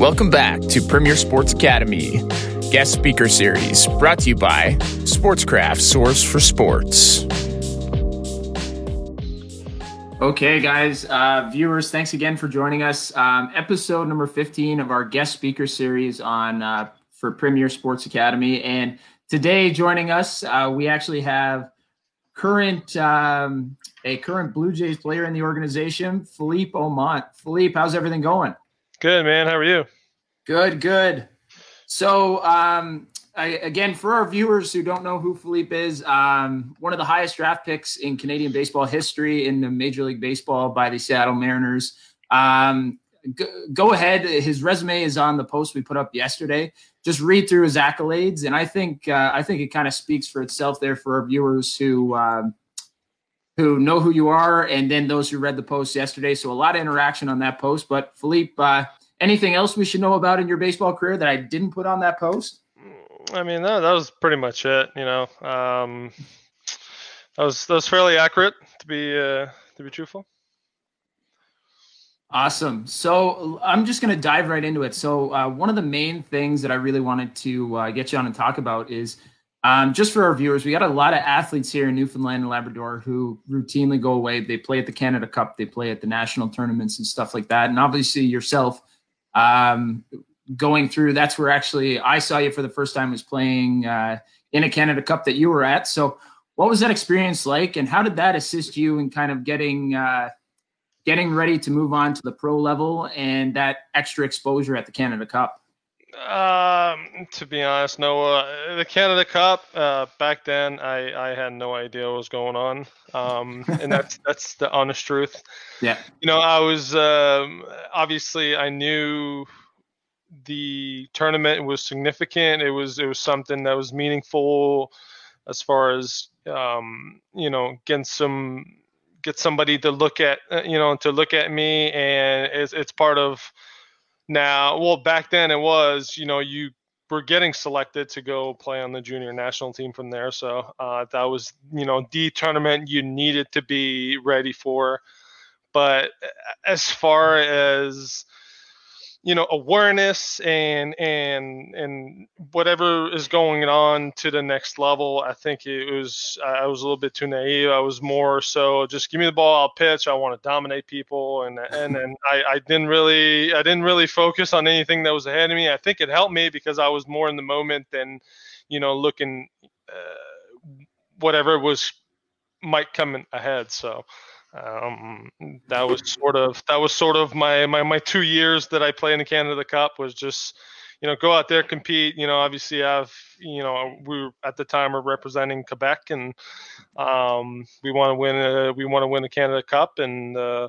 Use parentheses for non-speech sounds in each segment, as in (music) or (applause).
Welcome back to Premier Sports Academy, guest speaker series brought to you by Sportscraft Source for Sports. Okay, guys, uh, viewers, thanks again for joining us. Um, episode number 15 of our guest speaker series on uh, for Premier Sports Academy. And today, joining us, uh, we actually have current um, a current Blue Jays player in the organization, Philippe Aumont. Philippe, how's everything going? Good, man. How are you? Good, good. So, um, I, again, for our viewers who don't know who Philippe is, um, one of the highest draft picks in Canadian baseball history in the Major League Baseball by the Seattle Mariners. Um, go, go ahead. His resume is on the post we put up yesterday. Just read through his accolades, and I think uh, I think it kind of speaks for itself there for our viewers who um, who know who you are, and then those who read the post yesterday. So a lot of interaction on that post. But Philippe, uh, anything else we should know about in your baseball career that I didn't put on that post? Mm, I mean, that, that was pretty much it. You know, um, that was that was fairly accurate to be uh, to be truthful. Awesome. So I'm just going to dive right into it. So uh, one of the main things that I really wanted to uh, get you on and talk about is um, just for our viewers, we got a lot of athletes here in Newfoundland and Labrador who routinely go away. They play at the Canada Cup, they play at the national tournaments and stuff like that. And obviously, yourself um, going through, that's where actually I saw you for the first time was playing uh, in a Canada Cup that you were at. So, what was that experience like, and how did that assist you in kind of getting uh, getting ready to move on to the pro level and that extra exposure at the Canada Cup? Um, to be honest, Noah, the Canada Cup uh, back then, I, I had no idea what was going on. Um, and (laughs) that's that's the honest truth. Yeah. You know, I was um, obviously I knew the tournament was significant. It was it was something that was meaningful as far as um, you know getting some get somebody to look at uh, you know to look at me and it's it's part of now, well, back then it was, you know, you were getting selected to go play on the junior national team from there. So uh, that was, you know, the tournament you needed to be ready for. But as far as you know awareness and and and whatever is going on to the next level i think it was i was a little bit too naive. I was more so just give me the ball i'll pitch i want to dominate people and and then I, I didn't really i didn't really focus on anything that was ahead of me. I think it helped me because i was more in the moment than you know looking uh, whatever was might come ahead so um, that was sort of that was sort of my, my my two years that I played in the Canada Cup was just you know go out there compete you know obviously I've you know we were, at the time are representing Quebec and um, we want to win a, we want to win the Canada Cup and uh,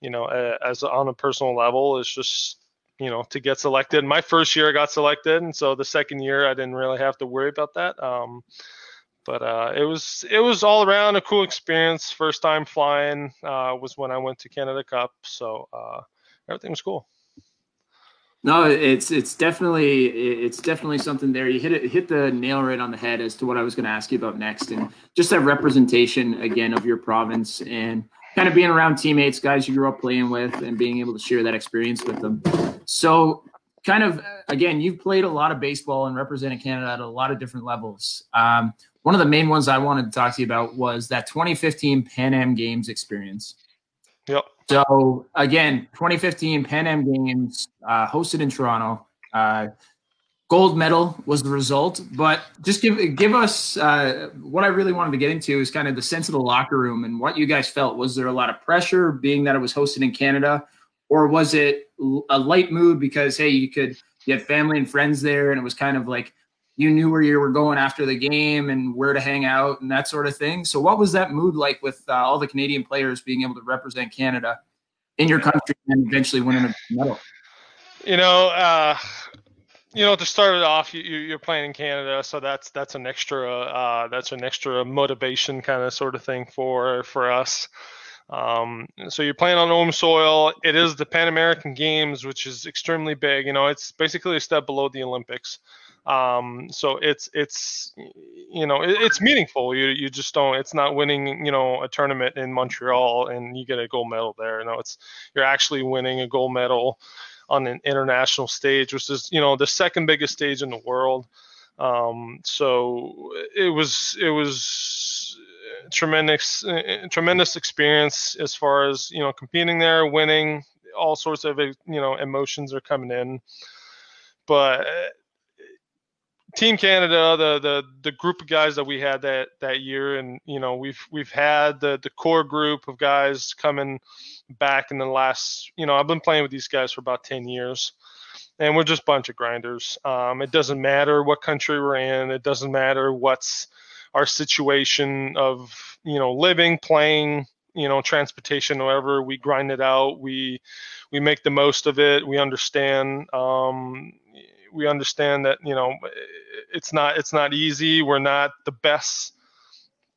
you know as on a personal level it's just you know to get selected. My first year I got selected and so the second year I didn't really have to worry about that. Um, but uh, it was it was all around a cool experience. First time flying uh, was when I went to Canada Cup, so uh, everything was cool. No, it's it's definitely it's definitely something there. You hit it hit the nail right on the head as to what I was going to ask you about next, and just that representation again of your province and kind of being around teammates, guys you grew up playing with, and being able to share that experience with them. So, kind of again, you've played a lot of baseball and represented Canada at a lot of different levels. Um, one of the main ones I wanted to talk to you about was that 2015 Pan Am Games experience. Yep. So again, 2015 Pan Am Games uh, hosted in Toronto. Uh, gold medal was the result, but just give give us uh, what I really wanted to get into is kind of the sense of the locker room and what you guys felt. Was there a lot of pressure, being that it was hosted in Canada, or was it a light mood because hey, you could you had family and friends there, and it was kind of like you knew where you were going after the game and where to hang out and that sort of thing. So, what was that mood like with uh, all the Canadian players being able to represent Canada in your country and eventually winning a medal? You know, uh, you know, to start it off, you, you're playing in Canada, so that's that's an extra uh, that's an extra motivation kind of sort of thing for for us. Um, so you're playing on home soil. It is the Pan American Games, which is extremely big. You know, it's basically a step below the Olympics. Um, so it's it's you know it, it's meaningful. You you just don't. It's not winning you know a tournament in Montreal and you get a gold medal there. You know it's you're actually winning a gold medal on an international stage, which is you know the second biggest stage in the world. Um, so it was it was tremendous tremendous experience as far as you know competing there, winning. All sorts of you know emotions are coming in, but Team Canada, the the the group of guys that we had that that year, and you know we've we've had the the core group of guys coming back in the last. You know I've been playing with these guys for about ten years, and we're just a bunch of grinders. Um, it doesn't matter what country we're in. It doesn't matter what's our situation of you know living, playing, you know transportation, whatever. We grind it out. We we make the most of it. We understand. Um, we understand that you know it's not it's not easy. We're not the best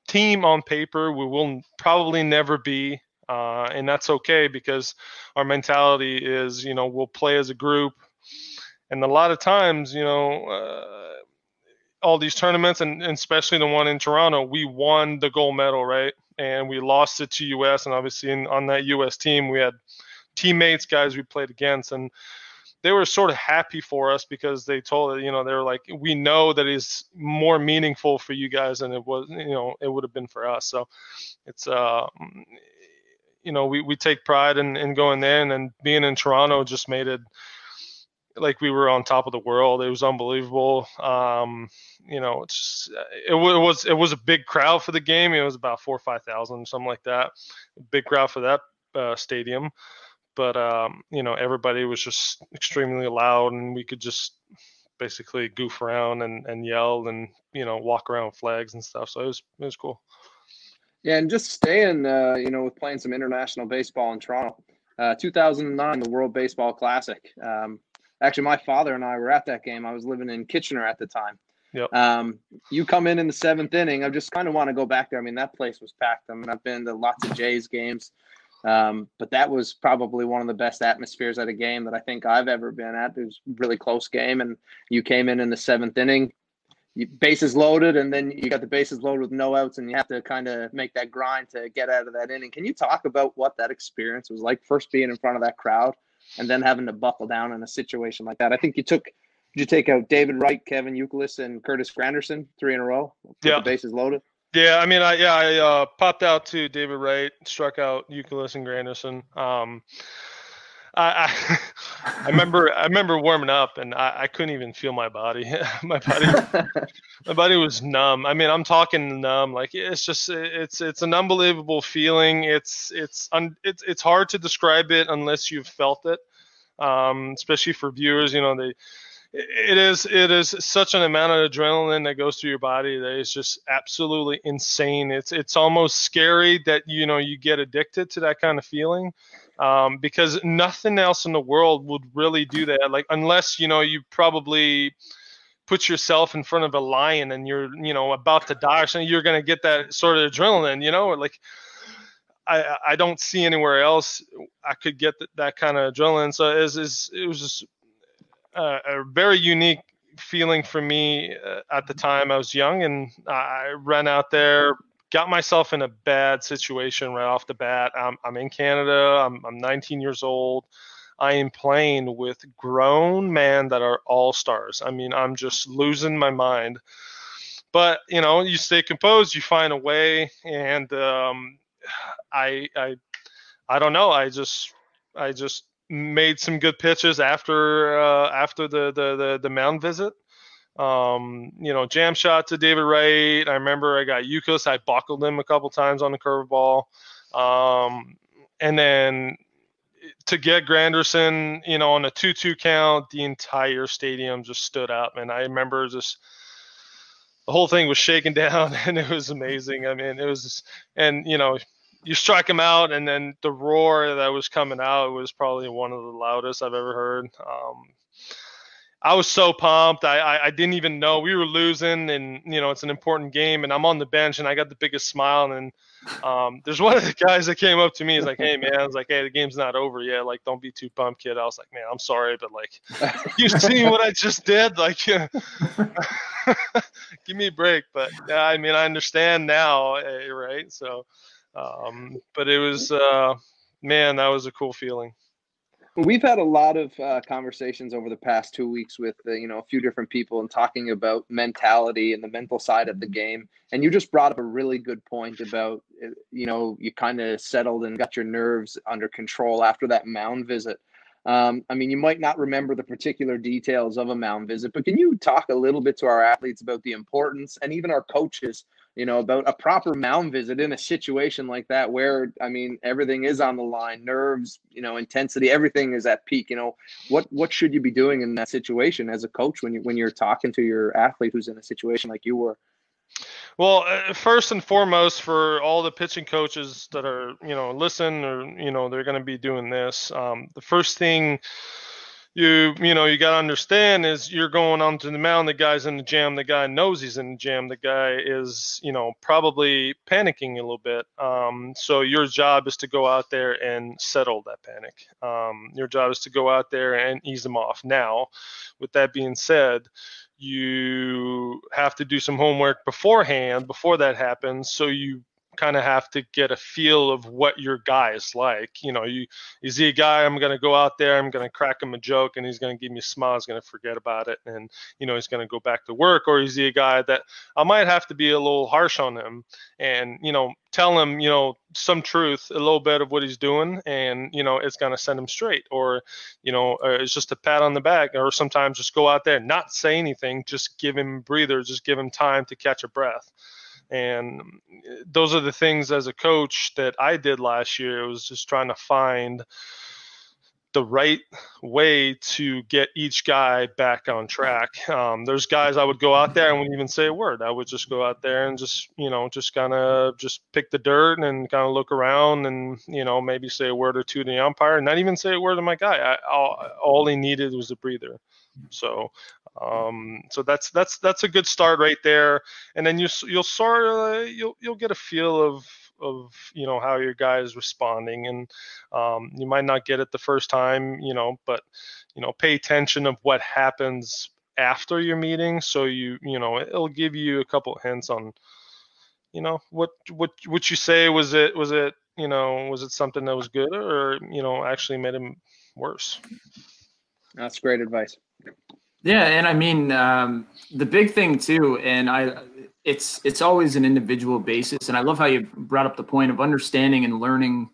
team on paper. We will probably never be, uh, and that's okay because our mentality is you know we'll play as a group, and a lot of times you know. Uh, all these tournaments and, and especially the one in Toronto, we won the gold medal, right? And we lost it to US. And obviously, in, on that US team, we had teammates, guys we played against, and they were sort of happy for us because they told you know they were like we know that is more meaningful for you guys than it was you know it would have been for us so it's uh you know we, we take pride in, in going there and then being in toronto just made it like we were on top of the world. It was unbelievable. Um you know it's it, was it was a big crowd for the game. It was about four or five thousand something like that. Big crowd for that uh, stadium. But um, you know everybody was just extremely loud and we could just basically goof around and, and yell and you know walk around flags and stuff. So it was it was cool. Yeah and just staying uh, you know with playing some international baseball in toronto. Uh, 2009 the world baseball classic. Um, actually my father and i were at that game i was living in kitchener at the time Yep. Um, you come in in the seventh inning. I just kind of want to go back there. I mean, that place was packed. I mean, I've been to lots of Jays games. Um, but that was probably one of the best atmospheres at a game that I think I've ever been at. It was a really close game, and you came in in the seventh inning, you, bases loaded, and then you got the bases loaded with no outs, and you have to kind of make that grind to get out of that inning. Can you talk about what that experience was like, first being in front of that crowd, and then having to buckle down in a situation like that? I think you took. Did you take out David Wright, Kevin Youkilis, and Curtis Granderson three in a row? Yeah. The bases loaded. Yeah, I mean, I yeah, I uh, popped out to David Wright, struck out Youkilis and Granderson. Um, I, I, (laughs) I remember I remember warming up and I, I couldn't even feel my body. (laughs) my body (laughs) my body was numb. I mean, I'm talking numb. Like it's just it's it's an unbelievable feeling. It's it's un, it's it's hard to describe it unless you've felt it. Um, especially for viewers, you know, they it is it is such an amount of adrenaline that goes through your body that is just absolutely insane. It's it's almost scary that you know you get addicted to that kind of feeling um, because nothing else in the world would really do that. Like unless you know you probably put yourself in front of a lion and you're you know about to die or something, you're gonna get that sort of adrenaline. You know, like I I don't see anywhere else I could get that, that kind of adrenaline. So it was, it was just uh, a very unique feeling for me uh, at the time. I was young and I ran out there, got myself in a bad situation right off the bat. I'm, I'm in Canada. I'm, I'm 19 years old. I am playing with grown men that are all stars. I mean, I'm just losing my mind. But you know, you stay composed. You find a way, and um, I, I, I don't know. I just, I just made some good pitches after uh, after the, the the the mound visit. Um, you know, jam shot to David Wright. I remember I got Youkilis. I buckled him a couple times on the curveball. Um, and then to get Granderson, you know, on a 2-2 count, the entire stadium just stood up. And I remember just the whole thing was shaken (laughs) down, and it was amazing. I mean, it was, and you know, you strike him out, and then the roar that was coming out was probably one of the loudest I've ever heard. Um, I was so pumped. I, I, I didn't even know we were losing, and you know it's an important game, and I'm on the bench, and I got the biggest smile. And um, there's one of the guys that came up to me. He's like, "Hey man," I was like, "Hey, the game's not over yet. Like, don't be too pumped, kid." I was like, "Man, I'm sorry, but like, (laughs) you seen what I just did? Like, (laughs) give me a break." But yeah, I mean, I understand now, eh, right? So um, but it was, uh, man, that was a cool feeling. We've had a lot of uh, conversations over the past two weeks with uh, you know a few different people and talking about mentality and the mental side of the game. And you just brought up a really good point about uh, you know you kind of settled and got your nerves under control after that mound visit. Um, I mean, you might not remember the particular details of a mound visit, but can you talk a little bit to our athletes about the importance and even our coaches you know, about a proper mound visit in a situation like that where, I mean, everything is on the line, nerves, you know, intensity, everything is at peak. You know, what what should you be doing in that situation as a coach when you when you're talking to your athlete who's in a situation like you were? Well, uh, first and foremost, for all the pitching coaches that are, you know, listen or you know they're going to be doing this, um, the first thing you you know you got to understand is you're going onto the mound the guy's in the jam the guy knows he's in the jam the guy is you know probably panicking a little bit um, so your job is to go out there and settle that panic um, your job is to go out there and ease them off. Now with that being said you have to do some homework beforehand before that happens so you kind of have to get a feel of what your guy is like. You know, you is he a guy I'm going to go out there, I'm going to crack him a joke, and he's going to give me a smile, he's going to forget about it, and you know he's going to go back to work, or is he a guy that I might have to be a little harsh on him and you know tell him you know some truth, a little bit of what he's doing, and you know it's going to send him straight, or you know uh, it's just a pat on the back, or sometimes just go out there and not say anything, just give him breather, just give him time to catch a breath. And um, those are the things as a coach that I did last year. It was just trying to find the right way to get each guy back on track. Um, there's guys I would go out there and wouldn't even say a word. I would just go out there and just, you know, just kind of just pick the dirt and kind of look around and, you know, maybe say a word or two to the umpire and not even say a word to my guy. I, all, all he needed was a breather. So um, so that's that's that's a good start right there, and then you you'll sort of you'll you'll get a feel of of you know how your guy is responding, and um, you might not get it the first time, you know, but you know pay attention of what happens after your meeting, so you you know it'll give you a couple hints on you know what what what you say was it was it you know was it something that was good or you know actually made him worse. That's great advice. Yeah, and I mean um, the big thing too, and I, it's it's always an individual basis, and I love how you brought up the point of understanding and learning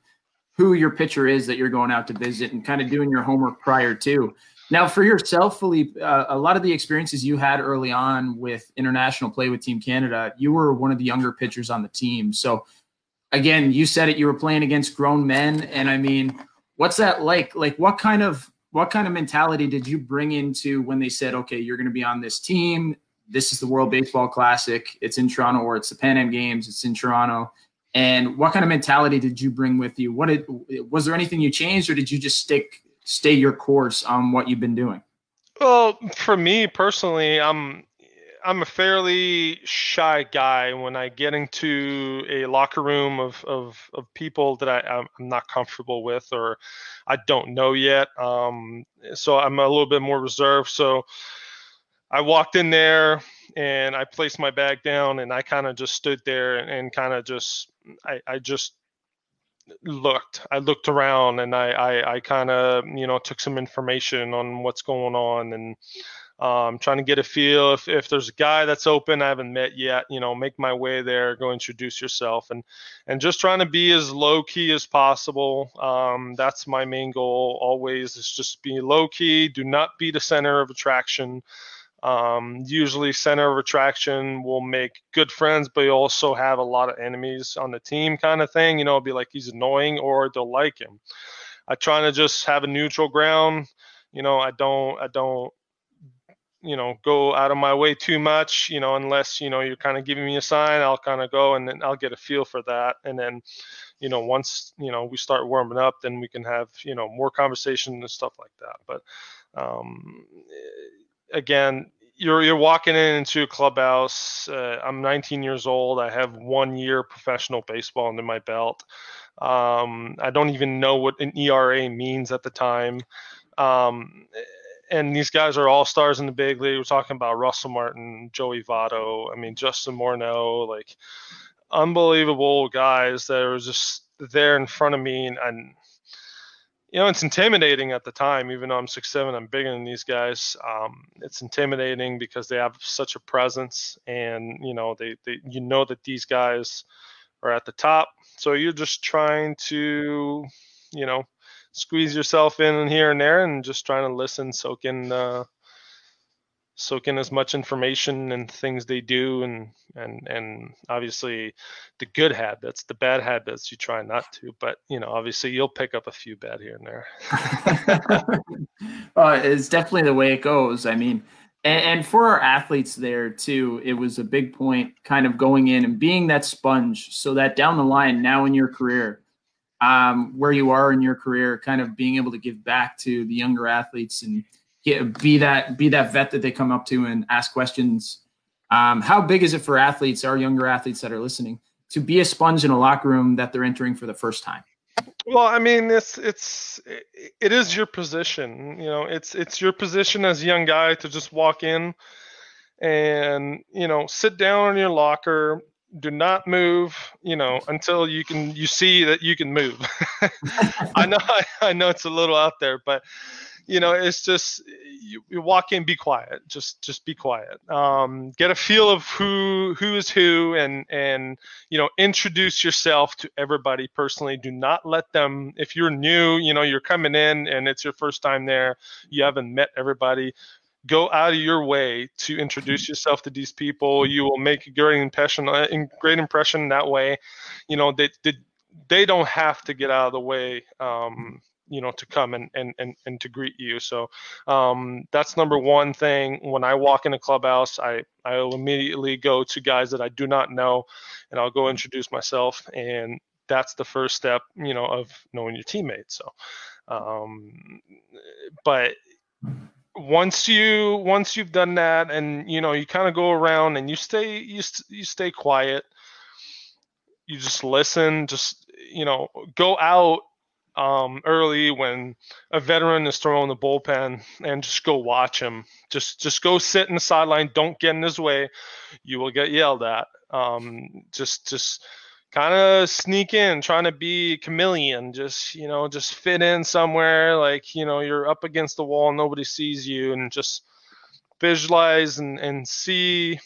who your pitcher is that you're going out to visit, and kind of doing your homework prior to. Now, for yourself, Philippe, uh, a lot of the experiences you had early on with international play with Team Canada, you were one of the younger pitchers on the team. So, again, you said it, you were playing against grown men, and I mean, what's that like? Like, what kind of what kind of mentality did you bring into when they said, okay, you're going to be on this team? This is the World Baseball Classic. It's in Toronto, or it's the Pan Am Games. It's in Toronto. And what kind of mentality did you bring with you? What did was there anything you changed, or did you just stick stay your course on what you've been doing? Well, for me personally, I'm I'm a fairly shy guy when I get into a locker room of, of, of people that I, I'm not comfortable with or I don't know yet. Um, so I'm a little bit more reserved. So I walked in there and I placed my bag down and I kind of just stood there and, kind of just I, I just looked. I looked around and I I, I kind of you know took some information on what's going on and um, trying to get a feel if, if there's a guy that's open I haven't met yet, you know, make my way there, go introduce yourself, and and just trying to be as low key as possible. Um, that's my main goal always is just be low key. Do not be the center of attraction. Um, usually, center of attraction will make good friends, but you also have a lot of enemies on the team, kind of thing. You know, be like he's annoying or they'll like him. I try to just have a neutral ground. You know, I don't, I don't you know go out of my way too much you know unless you know you're kind of giving me a sign i'll kind of go and then i'll get a feel for that and then you know once you know we start warming up then we can have you know more conversation and stuff like that but um, again you're you're walking in into a clubhouse uh, i'm 19 years old i have one year professional baseball under my belt um, i don't even know what an era means at the time um, and these guys are all stars in the big league. We're talking about Russell Martin, Joey Votto. I mean, Justin Morneau, like unbelievable guys that are just there in front of me. And, and you know, it's intimidating at the time, even though I'm six seven, I'm bigger than these guys. Um, it's intimidating because they have such a presence, and you know, they, they you know that these guys are at the top. So you're just trying to, you know, squeeze yourself in here and there, and just trying to listen, soak in, uh, soak in as much information and things they do and and and obviously the good habits the bad habits you try not to but you know obviously you'll pick up a few bad here and there. (laughs) It's definitely the way it goes i mean and, and for our athletes there too it was a big point kind of going in and being that sponge so that down the line now in your career um, where you are in your career kind of being able to give back to the younger athletes and get, be that be that vet that they come up to and ask questions. Um, how big is it for athletes, our younger athletes that are listening, to be a sponge in a locker room that they're entering for the first time? Well, I mean, it's it's it is your position. You know, it's it's your position as a young guy to just walk in and you know sit down in your locker. Do not move. You know until you can you see that you can move. (laughs) I know I, I know it's a little out there, but you know, it's just you, you, walk in, be quiet, just just be quiet. Um, get a feel of who who is who, and and you know, introduce yourself to everybody personally. Do not let them. If you're new, you know, you're coming in and it's your first time there, you haven't met everybody. Go out of your way to introduce yourself to these people. You will make a great impression, uh, great impression that way. You know, they, they they don't have to get out of the way. Um, you know to come and and and, and to greet you. So um, that's number one thing. When i walk in a clubhouse i i'll immediately go to guys that i do not know and i'll go introduce myself and that's the first step you know of knowing your teammates so um, but once you once you've done that and you know you kind of go around and you stay you, you stay quiet you just listen just you know go out um, early when a veteran is throwing the bullpen and just go watch him. Just just go sit in the sideline. Don't get in his way. You will get yelled at. Um, just just kind of sneak in, trying to be chameleon. Just you know, just fit in somewhere. Like you know, you're up against the wall, nobody sees you, and just visualize and and see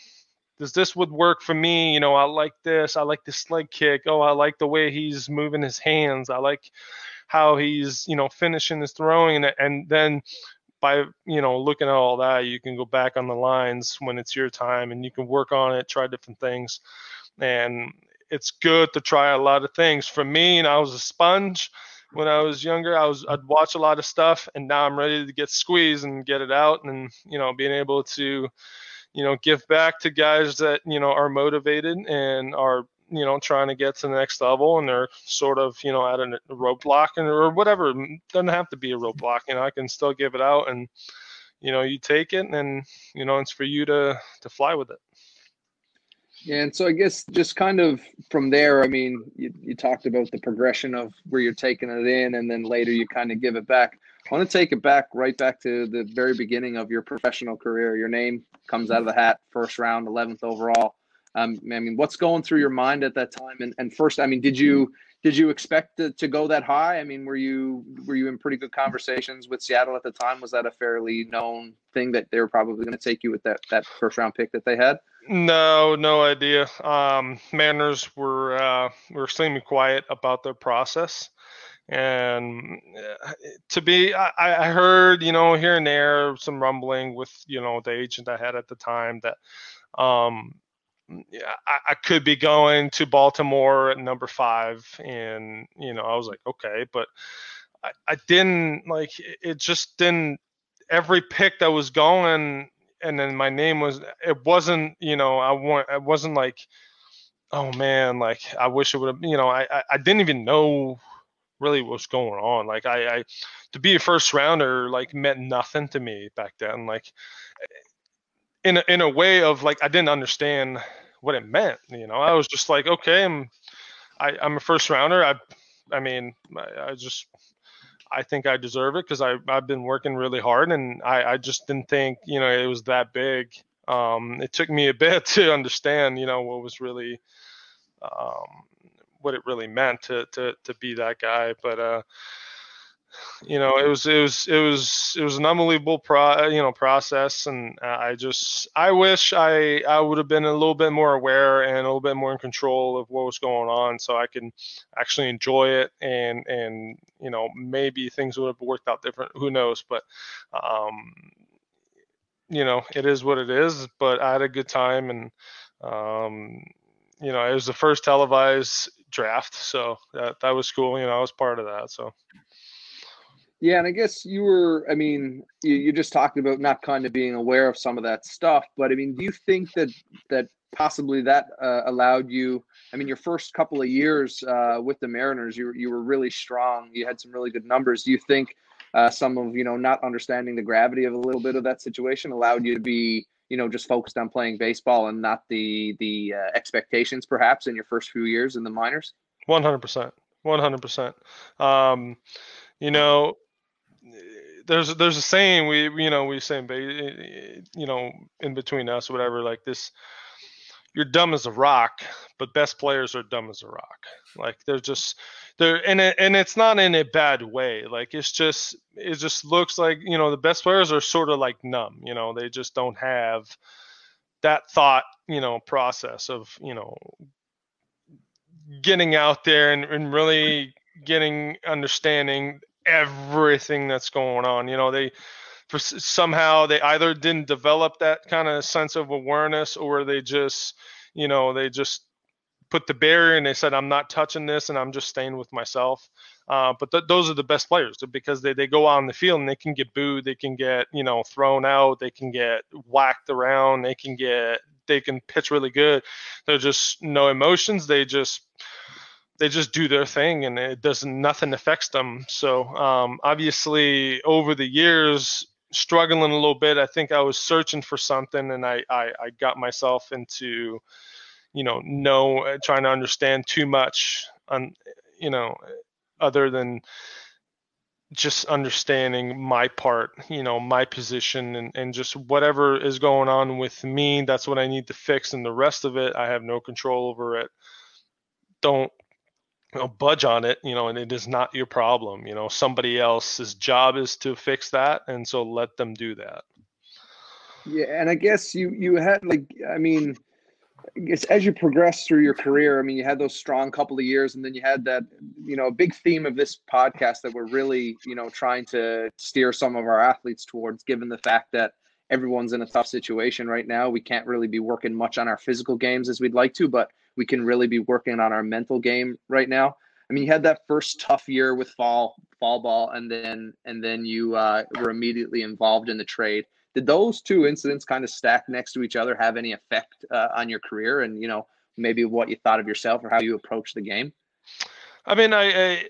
does this would work for me you know i like this i like this leg kick oh i like the way he's moving his hands i like how he's you know finishing his throwing and, and then by you know looking at all that you can go back on the lines when it's your time and you can work on it try different things. And it's good to try a lot of things. For me and i was a sponge when i was younger. I was i'd watch a lot of stuff and now i'm ready to get squeezed and get it out and you know being able to you know give back to guys that you know are motivated and are you know trying to get to the next level and they're sort of you know at a roadblock and or whatever doesn't have to be a roadblock you know i can still give it out and you know you take it and you know it's for you to to fly with it. Yeah and so i guess just kind of from there i mean you, you talked about the progression of where you're taking it in and then later you kind of give it back. I want to take it back right back to the very beginning of your professional career. Your name comes out of the hat first round 11th overall um, I mean, what's going through your mind at that time? And, and first, I mean, did you did you expect to, to go that high? I mean, were you were you in pretty good conversations with Seattle at the time? Was that a fairly known thing that they were probably going to take you with that that first round pick that they had? No, no idea. Um, Mariners were uh, were extremely quiet about their process and uh, to be I, I, heard you know here and there some rumbling with you know the agent i had at the time that um Mm, I, I, could be going to Baltimore at number five, and you know, I was like, okay, but I, I didn't like it. Just didn't. Every pick that was going, and then my name was. It wasn't, you know, I want. It wasn't like, oh man, like I wish it would have. You know, I, I, I didn't even know really what's going on. Like I, I to be a first rounder like meant nothing to me back then. Like in a, in a way of like I didn't understand what it meant. You know, I was just like, okay, I'm I, am i am a first rounder. I I mean, I, I just I think I deserve it because I I've been working really hard and I I just didn't think you know it was that big. Um, it took me a bit (laughs) to understand you know what was really um, what it really meant to to to be that guy, but uh you know, it was it was it was it was an unbelievable pro you know process, and I just I wish I I would have been a little bit more aware and a little bit more in control of what was going on, so I can actually enjoy it and and you know maybe things would have worked out different. Who knows? But um, you know, it is what it is. But I had a good time, and um, you know, it was the first televised draft, so that that was cool. You know, I was part of that, so. Yeah, and I guess you were. I mean, you, you just talked about not kind of being aware of some of that stuff, but I mean, do you think that that possibly that uh, allowed you? I mean, your first couple of years uh, with the Mariners, you you were really strong. You had some really good numbers. Do you think uh, some of you know not understanding the gravity of a little bit of that situation allowed you to be you know just focused on playing baseball and not the the uh, expectations perhaps in your first few years in the minors? One hundred percent, one hundred percent. Um, you know, there's there's a saying we you know we say eh, eh, you know in between us whatever like this you're dumb as a rock but best players are dumb as a rock. Like they're just they're and it, and it's not in a bad way. Like it's just it just looks like you know the best players are sort of like numb you know? They just don't have that thought you know process of you know getting out there and, and really getting understanding everything that's going on. You know, they for somehow they either didn't develop that kind of sense of awareness or they just, you know, they just put the barrier and they said, I'm not touching this and I'm just staying with myself. Uh, but th- those are the best players because they, they go out on the field and they can get booed, they can get, you know, thrown out, they can get whacked around, they can get, they can pitch really good. They're just no emotions. They just, they just do their thing and it doesn't nothing affects them. So um, obviously over the years struggling a little bit i think i was searching for something and i i, I got myself into you know no trying to understand too much on you know other than just understanding my part you know my position and, and just whatever is going on with me that's what i need to fix and the rest of it i have no control over it. Don't you know, budge on it, you know, and it is not your problem. You know, somebody else's job is to fix that, and so let them do that. Yeah, and I guess you you had like, I mean, I guess as you progress through your career, I mean, you had those strong couple of years, and then you had that, you know, big theme of this podcast that we're really, you know, trying to steer some of our athletes towards, given the fact that everyone's in a tough situation right now. We can't really be working much on our physical games as we'd like to, but we can really be working on our mental game right now. I mean, you had that first tough year with fall fall ball, and then and then you uh, were immediately involved in the trade. Did those two incidents kind of stack next to each other have any effect uh, on your career, and you know maybe what you thought of yourself or how you approach the game? I mean, I, I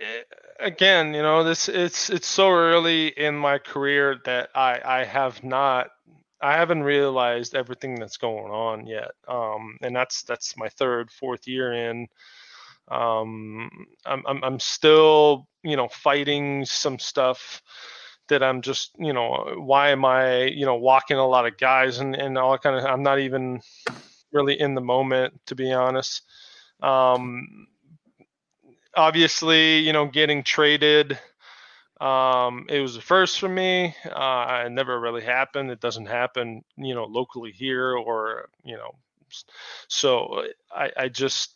again, you know, this it's it's so early in my career that I I have not I haven't realized everything that's going on yet. Um, and that's that's my third, fourth year in. Um, I'm, I'm I'm still you know fighting some stuff that I'm just you know why am I you know walking a lot of guys and and all kind of I'm not even really in the moment to be honest. Um, obviously, you know, getting traded um, it was the first for me. Uh, it never really happened. It doesn't happen, you know, locally here or, you know, so I, I just,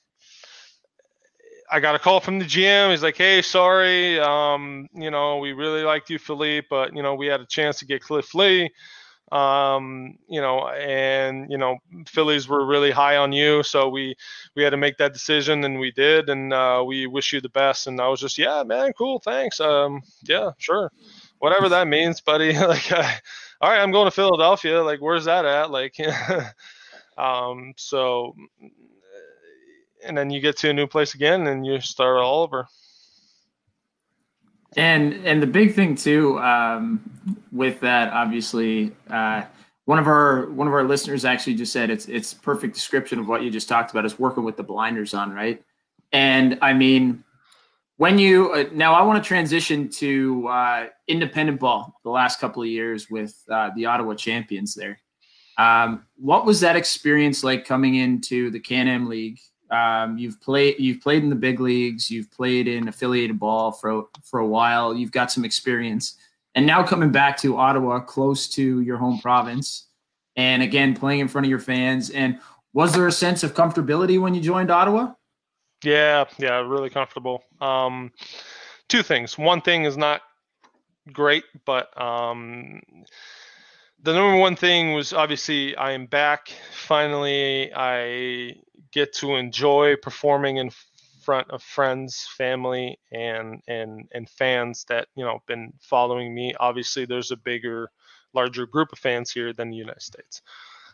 I got a call from the GM. He's like, "Hey, sorry, um, you know, we really liked you, Philippe, but you know, we had a chance to get Cliff Lee um, you know, and you know, Phillies were really high on you, so we we had to make that decision, and we did, and uh, we wish you the best. And I was just, yeah, man, cool, thanks. Um, yeah, sure, whatever that means, buddy. (laughs) like, uh, all right, I'm going to Philadelphia. Like, where's that at? Like, (laughs) um, so, and then you get to a new place again, and you start all over. And and the big thing too um, with that, obviously, uh, one of our one of our listeners actually just said it's it's perfect description of what you just talked about is working with the blinders on, right? And I mean, when you uh, now, I want to transition to uh, independent ball. The last couple of years with uh, the Ottawa champions there. Um, what was that experience like coming into the Can Am League Um, you've played you've played in the big leagues. You've played in affiliated ball for for a while. You've got some experience, and now coming back to Ottawa, close to your home province, and again playing in front of your fans. And was there a sense of comfortability when you joined Ottawa? Yeah, yeah, really comfortable. Um, two things. One thing is not great, but um, the number one thing was obviously I am back. Finally, I get to enjoy performing in front of friends, family, and and and fans that you know been following me. Obviously, there's a bigger, larger group of fans here than the United States.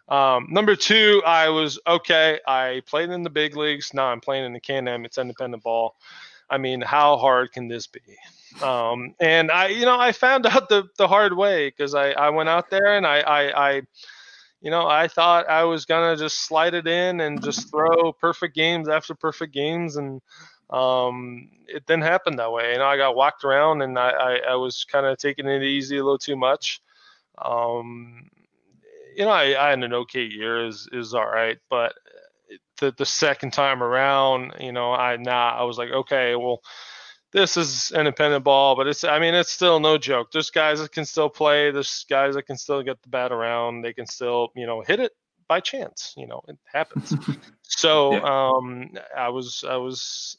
Um, number two, I was okay. I played in the big leagues. Now I'm playing in the Can-Am. It's independent ball. I mean, how hard can this be? Um, and I, you know, I found (laughs) out the, the hard way because I, I went out there and I, I, I, you know, I thought I was gonna just slide it in and just throw perfect games after perfect games, and um, it didn't happen that way. You know, I got walked around and I, I, I was kind of taking it easy a little too much. Um, you know, I, I had an okay year, is is all right, but the the second time around, you know, I nah, I was like, okay, well, this is independent ball, but it's I mean, it's still no joke. There's guys that can still play. There's guys that can still get the bat around. They can still, you know, hit it by chance. You know, it happens. (laughs) so yeah. um, I was I was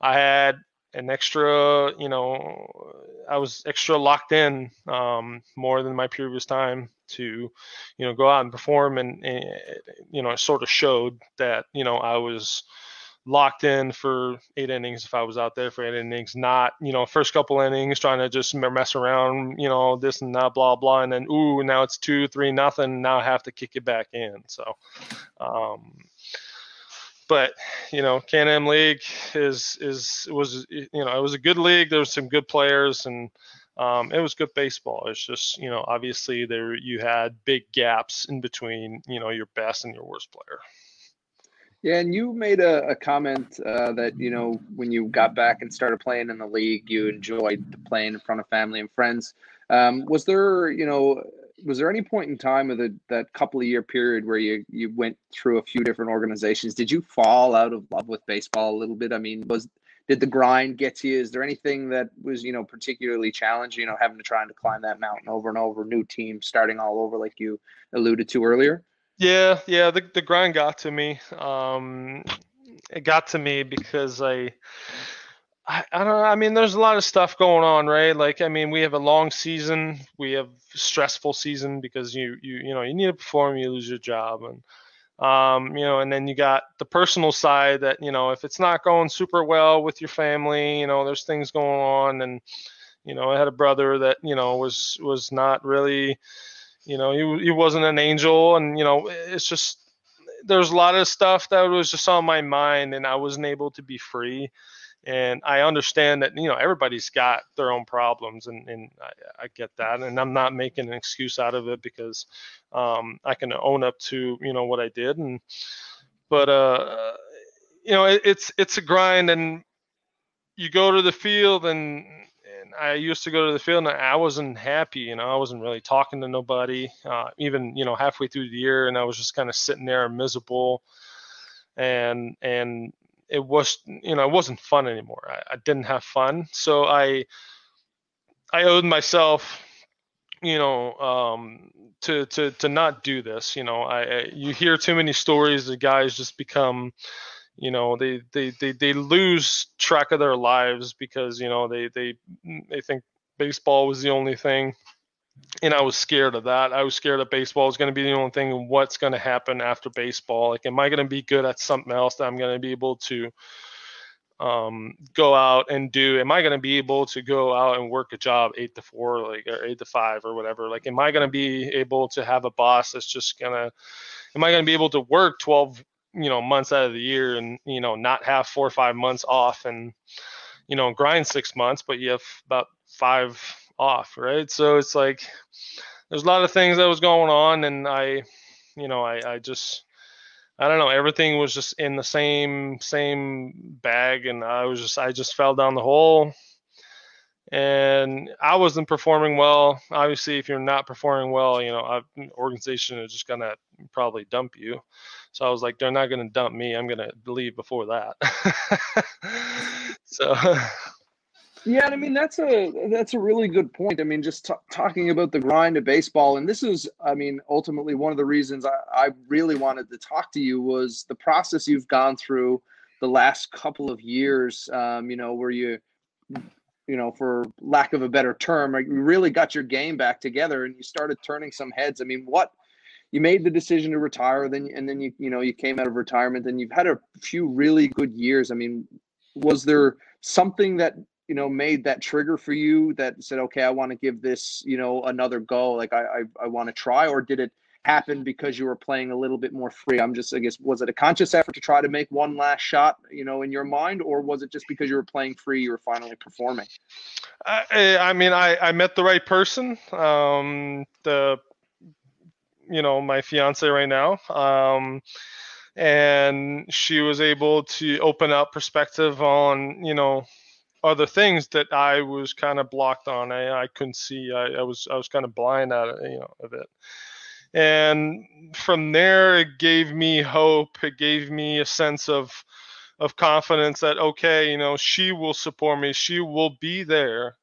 I had an extra, you know, I was extra locked in um, more than my previous time to, you know, go out and perform, and, and you know, it sort of showed that, you know, I was locked in for eight innings if I was out there for eight innings, not, you know, first couple innings trying to just mess around, you know, this and that, blah, blah. And then, ooh, now it's two, three, nothing. Now I have to kick it back in. So, um, but you know, Can-Am League is is was you know it was a good league. There was some good players and um, it was good baseball. It's just you know obviously there you had big gaps in between you know your best and your worst player. Yeah, and you made a, a comment uh, that you know when you got back and started playing in the league, you enjoyed playing in front of family and friends. Um, was there, you know, was there any point in time of the that couple of year period where you you went through a few different organizations? Did you fall out of love with baseball a little bit? I mean, was did the grind get to you? Is there anything that was you know particularly challenging? You know, having to try to climb that mountain over and over, new team starting all over, like you alluded to earlier. Yeah, yeah, the the grind got to me. Um, it got to me because I I, I, don't know. I mean, there's a lot of stuff going on, right? Like, I mean, we have a long season, we have stressful season because you you you know you need to perform, you lose your job, and um, you know, and then you got the personal side that you know if it's not going super well with your family, you know, there's things going on, and you know, I had a brother that you know was was not really, you know, he he wasn't an angel, and you know, it's just there's a lot of stuff that was just on my mind, and I wasn't able to be free. And I understand that you know everybody's got their own problems, and, and I, I, get that, and I'm not making an excuse out of it because um, I can own up to you know what I did, and but uh, you know it, it's it's a grind, and you go to the field, and and I used to go to the field, and I wasn't happy, you know, I wasn't really talking to nobody, uh, even you know halfway through the year, and I was just kind of sitting there miserable and and it was you know it wasn't fun anymore. I, I didn't have fun, so I I owed myself you know um, to to to not do this. You know I, I you hear too many stories that guys just become you know they, they they they lose track of their lives because you know they they they think baseball was the only thing and I was scared of that. I was scared that baseball was going to be the only thing. And what's going to happen after baseball? Like, am I going to be good at something else that I'm going to be able to um, go out and do? Am I going to be able to go out and work a job eight to four, like or eight to five or whatever? Like, am I going to be able to have a boss that's just gonna? Am I going to be able to work 12, you know, months out of the year and you know not have four or five months off and you know grind six months, but you have about five off, right? So it's like there's a lot of things that was going on, and I, you know, I, I just, I don't know, everything was just in the same same bag, and I was just, I just fell down the hole, and I wasn't performing well. Obviously, if you're not performing well, you know, an organization is just gonna probably dump you. So I was like, they're not gonna dump me. I'm gonna leave before that. (laughs) so. Yeah, I mean that's a that's a really good point. I mean, just t- talking about the grind of baseball, and this is, I mean, ultimately one of the reasons I, I really wanted to talk to you was the process you've gone through the last couple of years. Um, you know, where you you know, for lack of a better term, you really got your game back together and you started turning some heads. I mean, what you made the decision to retire, then and then you you know you came out of retirement, and you've had a few really good years. I mean, was there something that you know made that trigger for you that said, okay, I want to give this you know another go, like I I, I want to try, or did it? happen because you were playing a little bit more free? I'm just, I guess, was it a conscious effort to try to make one last shot, you know, in your mind, or was it just because you were playing free, you were finally performing? I, I mean, I, I met the right person. Um, the, you know, my fiance right now. Um, and she was able to open up perspective on, you know, other things that I was kind of blocked on. I, I couldn't see. I, I was I was kind of blind at it, you know, of it and from there it gave me hope it gave me a sense of of confidence that okay you know she will support me she will be there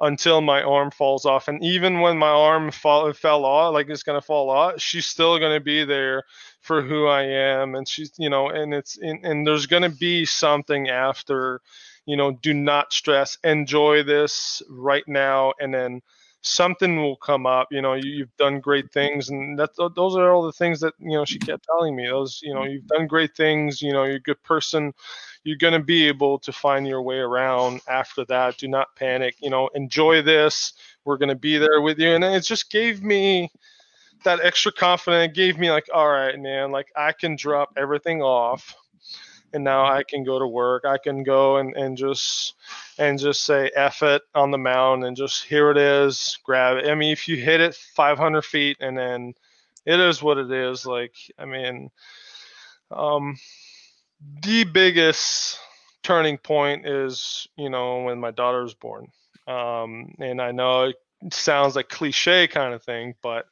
until my arm falls off and even when my arm fall, fell off like it's going to fall off she's still going to be there for who i am and she's you know and it's and, and there's going to be something after you know do not stress enjoy this right now and then something will come up. You know, you, have done great things, and that those are all the things that you know she kept telling me. Those, you know, you've done great things. You know, you're a good person. You're going to be able to find your way around after that. Do not panic. You know, enjoy this. We're going to be there with you, and it just gave me that extra confidence. It gave me like, all right, man, like I can drop everything off and now I can go to work. I can go and, and just and just say F it on the mound and just here it is, grab it. I mean, if you hit it 500 feet and then it is what it is. Like, I mean, um, the biggest turning point is, you know, when my daughter was born. Um, and I know it sounds like cliche kind of thing, but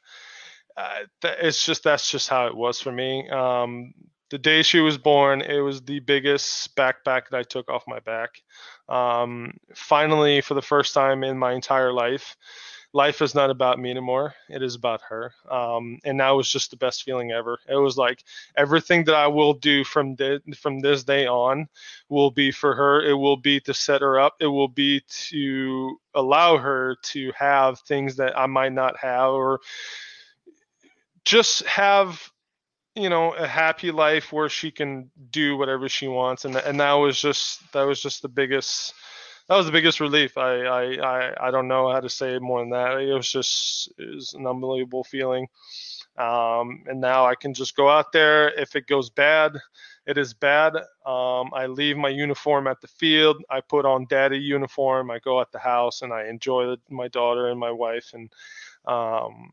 uh, it's just that's just how it was for me. Um, the day she was born, it was the biggest backpack that I took off my back. Um, finally, for the first time in my entire life, life is not about me anymore. It is about her. Um, and that was just the best feeling ever. It was like everything that I will do from the, from this day on will be for her. It will be to set her up. It will be to allow her to have things that I might not have or just have you know a happy life where she can do whatever she wants and and that was just that was just the biggest that was the biggest relief. I i i, I don't know how to say more than that. It was just it was an unbelievable feeling. Um, and now i can just go out there. If it goes bad it is bad. Um, i leave my uniform at the field. I put on daddy uniform. I go at the house and i enjoy the, my daughter and my wife. And um,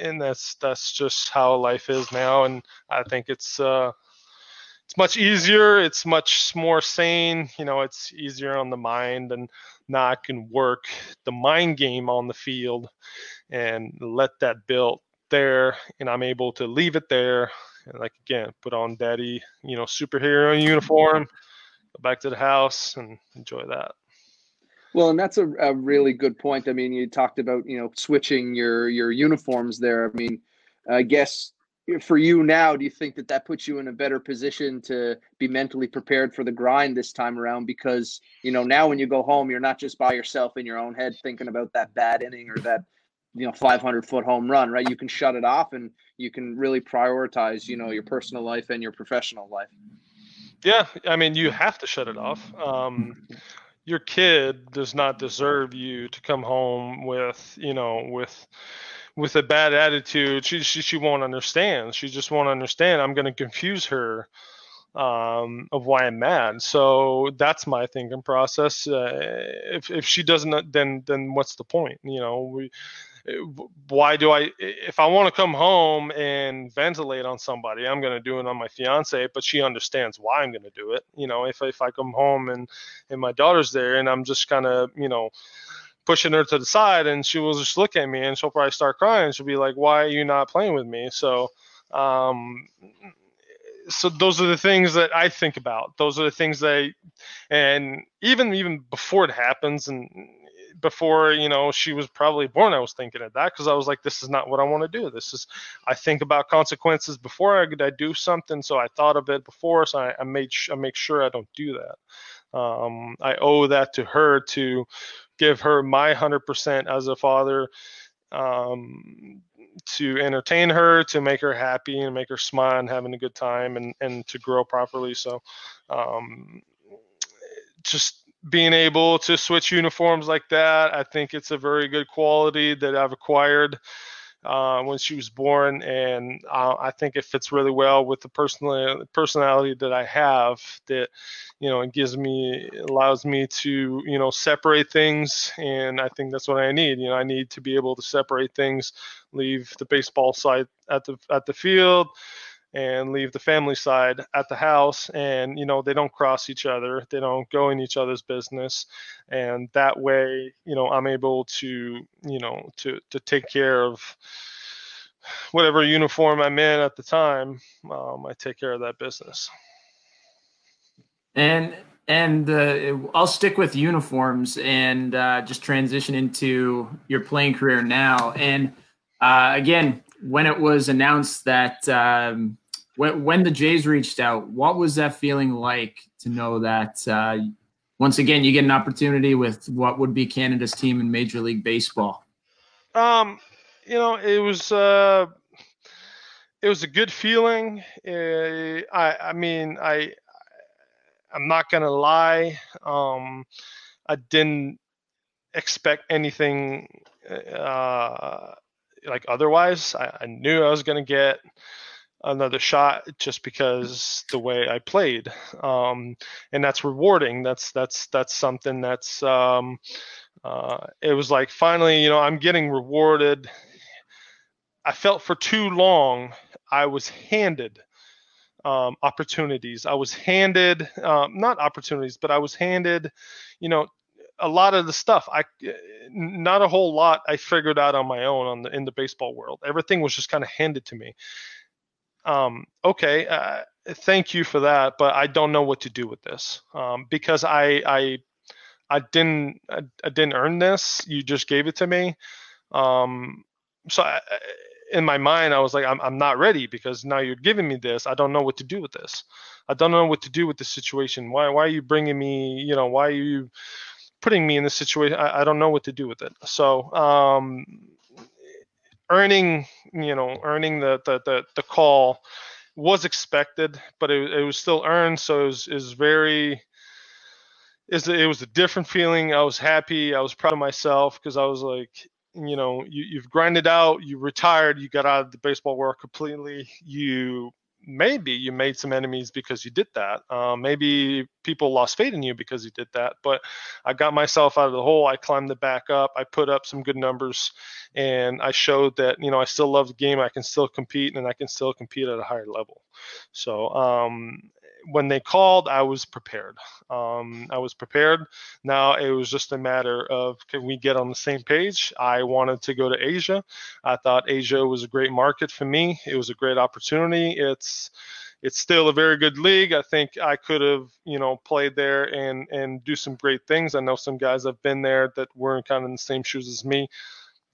and that's that's just how life is now. And I think it's uh, it's much easier. It's much more sane. You know, it's easier on the mind, and now I can work the mind game on the field and let that build there, and I'm able to leave it there. And like again, put on daddy, you know, superhero uniform, go back to the house and enjoy that. Well, and that's a, a really good point. I mean, you talked about you know switching your your uniforms there. I mean, I guess for you now, do you think that that puts you in a better position to be mentally prepared for the grind this time around? Because you know now when you go home, you're not just by yourself in your own head thinking about that bad inning or that you know 500 foot home run, right? You can shut it off and you can really prioritize you know your personal life and your professional life. Yeah, I mean you have to shut it off. Um, your kid does not deserve you to come home with you know with with a bad attitude she she, she won't understand. She just won't understand. I'm going to confuse her um, of why i'm mad. So that's my thinking process. Uh, if, if she doesn't then then what's the point? You know we why do I if I want to come home and ventilate on somebody, I'm going to do it on my fiance, but she understands why I'm going to do it. You know, if if I come home and and my daughter's there and I'm just kind of, you know, pushing her to the side and she will just look at me and she'll probably start crying. She'll be like, "Why are you not playing with me?" So um so those are the things that I think about. Those are the things that, I, and even even before it happens, and before you know she was probably born, I was thinking of that because I was like, this is not what I want to do. This is I think about consequences before I, I do something, so I thought of it before, so I, I made I make sure I don't do that. Um, I owe that to her to give her my 100% as a father um, to entertain her, to make her happy and make her smile and having a good time and, and to grow properly. So um, just being able to switch uniforms like that, I think it's a very good quality that I've acquired uh, when she was born, and uh, I think it fits really well with the personal personality that I have. That you know, it gives me, allows me to you know separate things, and I think that's what I need. You know, I need to be able to separate things, leave the baseball side at the at the field and leave the family side at the house. And you know they don't cross each other. They don't go in each other's business. And that way you know i'm able to you know to to take care of whatever uniform i'm in at the time um, i take care of that business. And and uh, I'll stick with uniforms and uh, just transition into your playing career now. And uh, again, when it was announced that um, when, when the Jays reached out, what was that feeling like to know that uh, once again you get an opportunity with what would be Canada's team in Major League Baseball? Um, you know, it was uh, it was a good feeling. Uh, I I mean, I I'm not gonna lie. Um, I didn't expect anything uh, like otherwise. I, I knew I was gonna get another shot just because the way I played, um, and that's rewarding. That's that's that's something that's um, uh, it was like finally, you know, I'm getting rewarded. I felt for too long I was handed um, opportunities. I was handed um, not opportunities, but I was handed, you know, a lot of the stuff. I not a whole lot I figured out on my own on the in the baseball world. Everything was just kind of handed to me um, okay, uh, thank you for that, but I don't know what to do with this um, because I I I didn't I, I, didn't earn this. You just gave it to me. Um, so I, in my mind, I was like, I'm I'm not ready because now you're giving me this. I don't know what to do with this. I don't know what to do with this situation. Why why are you bringing me? You know, why are you putting me in this situation? I, I don't know what to do with it. So um, earning you know earning the the the, the call was expected, but it, it was still earned. So it was, it was very is it was a different feeling. I was happy. I was proud of myself because I was like, you know, you, you've grinded out, you retired, you got out of the baseball world completely. You maybe you made some enemies because you did that. Uh, maybe people lost faith in you because you did that. But I got myself out of the hole. I climbed it back up. I put up some good numbers, and I showed that you know I still love the game. I can still compete, and I can still compete at a higher level. So um, when they called, I was prepared. Um, I was prepared. Now it was just a matter of can we get on the same page? I wanted to go to Asia. I thought Asia was a great market for me. It was a great opportunity. It's it's still a very good league. I think I could have, you know, played there and and do some great things. I know some guys have been there that weren't kind of in the same shoes as me.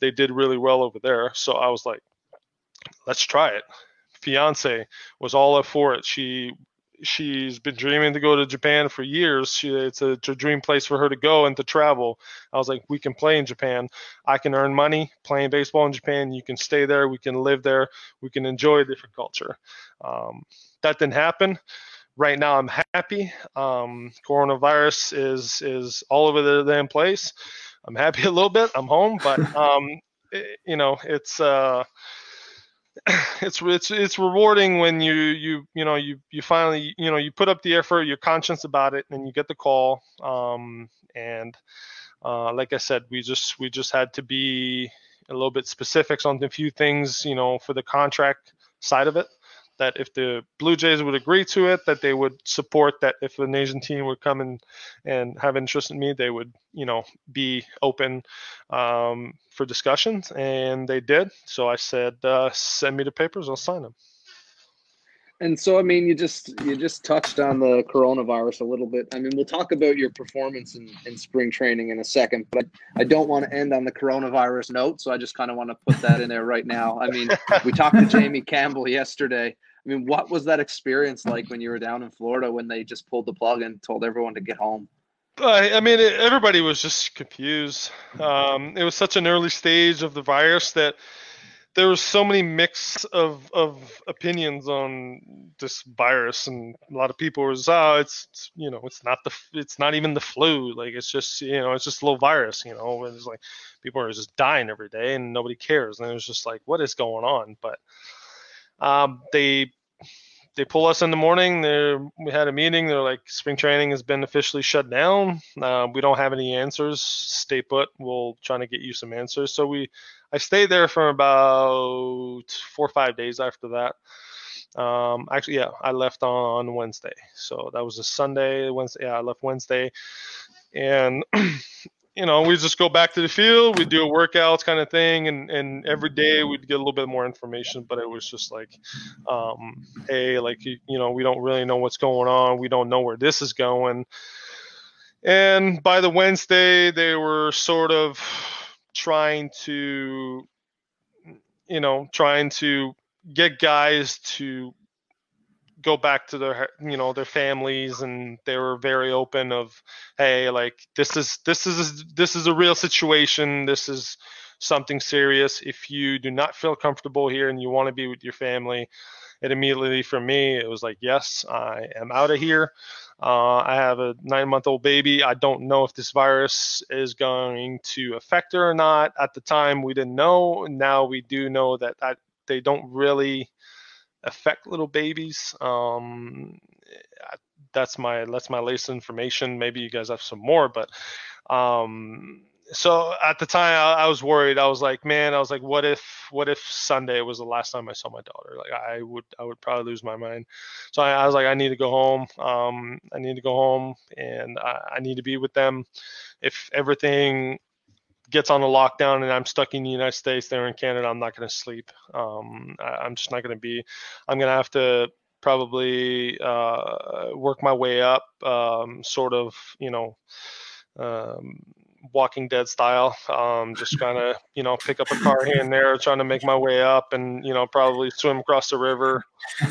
They did really well over there. So I was like, let's try it fiance was all up for it. She she's been dreaming to go to Japan for years. She, it's a, it's a, dream place for her to go and to travel. I was like, we can play in Japan. I can earn money playing baseball in Japan. You can stay there. We can live there. We can enjoy a different culture. Um, that didn't happen. Right now, I'm happy. Um, coronavirus is is all over the damn place. I'm happy (laughs) a little bit. I'm home, but (laughs) um, it, you know, it's. Uh, (laughs) it's it's it's rewarding when you you you know you you finally you know you put up the effort, you're conscious about it, and you get the call. Um, and uh, like I said, we just we just had to be a little bit specifics on a few things, you know, for the contract side of it. That if the Blue Jays would agree to it, that they would support that. If an Asian team would come in and have interest in me, they would, you know, be open um, for discussions, and they did. So I said, uh, send me the papers, I'll sign them. And so, I mean, you just you just touched on the coronavirus a little bit. I mean, we'll talk about your performance in, in spring training in a second, but I don't want to end on the coronavirus note, so I just kind of want to put that in there right now. I mean, we talked to Jamie Campbell yesterday. I mean, what was that experience like when you were down in Florida when they just pulled the plug and told everyone to get home? I mean, it, everybody was just confused. Um, it was such an early stage of the virus that there was so many mix of of opinions on this virus, and a lot of people was, oh, it's, it's you know, it's not the, it's not even the flu, like it's just you know, it's just a little virus, you know, it's like people are just dying every day and nobody cares, and it was just like, what is going on? But um, they they pull us in the morning. We had a meeting. They're like, spring training has been officially shut down. Uh, we don't have any answers. Stay put. We'll try to get you some answers. So we, I stayed there for about four or five days after that. Um, actually, yeah, I left on Wednesday. So that was a Sunday. Wednesday, yeah, I left Wednesday, and (clears throat) you know, we just go back to the field, we do a workout kind of thing, and and every day we'd get a little bit more information. But it was just like, um, hey, like you, you know, we don't really know what's going on. We don't know where this is going. And by the Wednesday, they were sort of trying to, you know, trying to get guys to go back to their you know their families and they were very open of hey like this is this is this is a real situation. This is something serious. If you do not feel comfortable here and you want to be with your family it immediately for me it was like yes i am out of here. Uh, i have a nine month old baby. I don't know if this virus is going to affect her or not. At the time we didn't know. Now we do know that, that they don't really affect little babies. Um, that's my that's my latest information. Maybe you guys have some more, but um, so at the time I, I, was worried. I was like, man, I was like, what if what if Sunday was the last time I saw my daughter? Like I would I would probably lose my mind. So I, I was like, I need to go home. Um, I need to go home and I, I need to be with them. If everything gets on a lockdown and I'm stuck in the United States, there in Canada, I'm not going to sleep. Um, I, am just not going to be. I'm going to have to probably uh, work my way up, um, sort of, you know, um, Walking Dead style. Um, just kind of, (laughs) you know, pick up a car here and there, trying to make my way up, and you know, probably swim across the river. (laughs)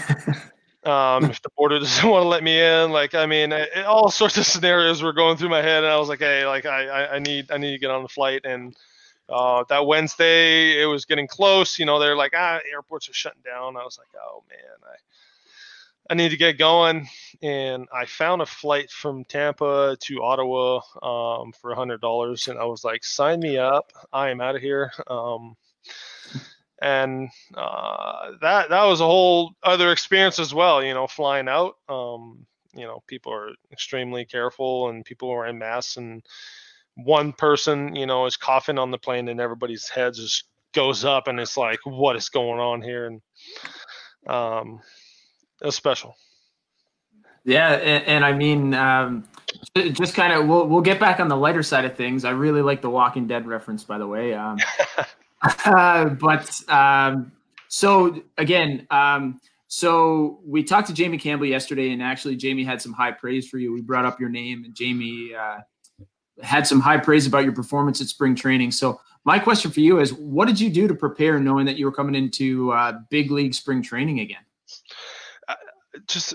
um, if the border (laughs) doesn't want to let me in. Like, I mean, it, all sorts of scenarios were going through my head, and I was like, hey, like, I, I, need, I need to get on the flight. And uh, that Wednesday, it was getting close. You know, they're like, ah, airports are shutting down. I was like, oh man, I. I need to get going, and I found a flight from Tampa to Ottawa um, for a hundred dollars, and I was like, "Sign me up! I am out of here." Um, and uh, that that was a whole other experience as well. You know, flying out. Um, you know, people are extremely careful, and people are in masks, and one person, you know, is coughing on the plane, and everybody's head just goes up, and it's like, what is going on here? And um, it was special. Yeah, and, and I mean, um, just kind of, we'll we'll get back on the lighter side of things. I really like the Walking Dead reference, by the way. Um, (laughs) Uh, (laughs) but um, so again, um, so we talked to Jamie Campbell yesterday, and actually, Jamie had some high praise for you. We brought up your name, and Jamie uh, had some high praise about your performance at spring training. So, my question for you is, what did you do to prepare, knowing that you were coming into uh, big league spring training again? Uh, just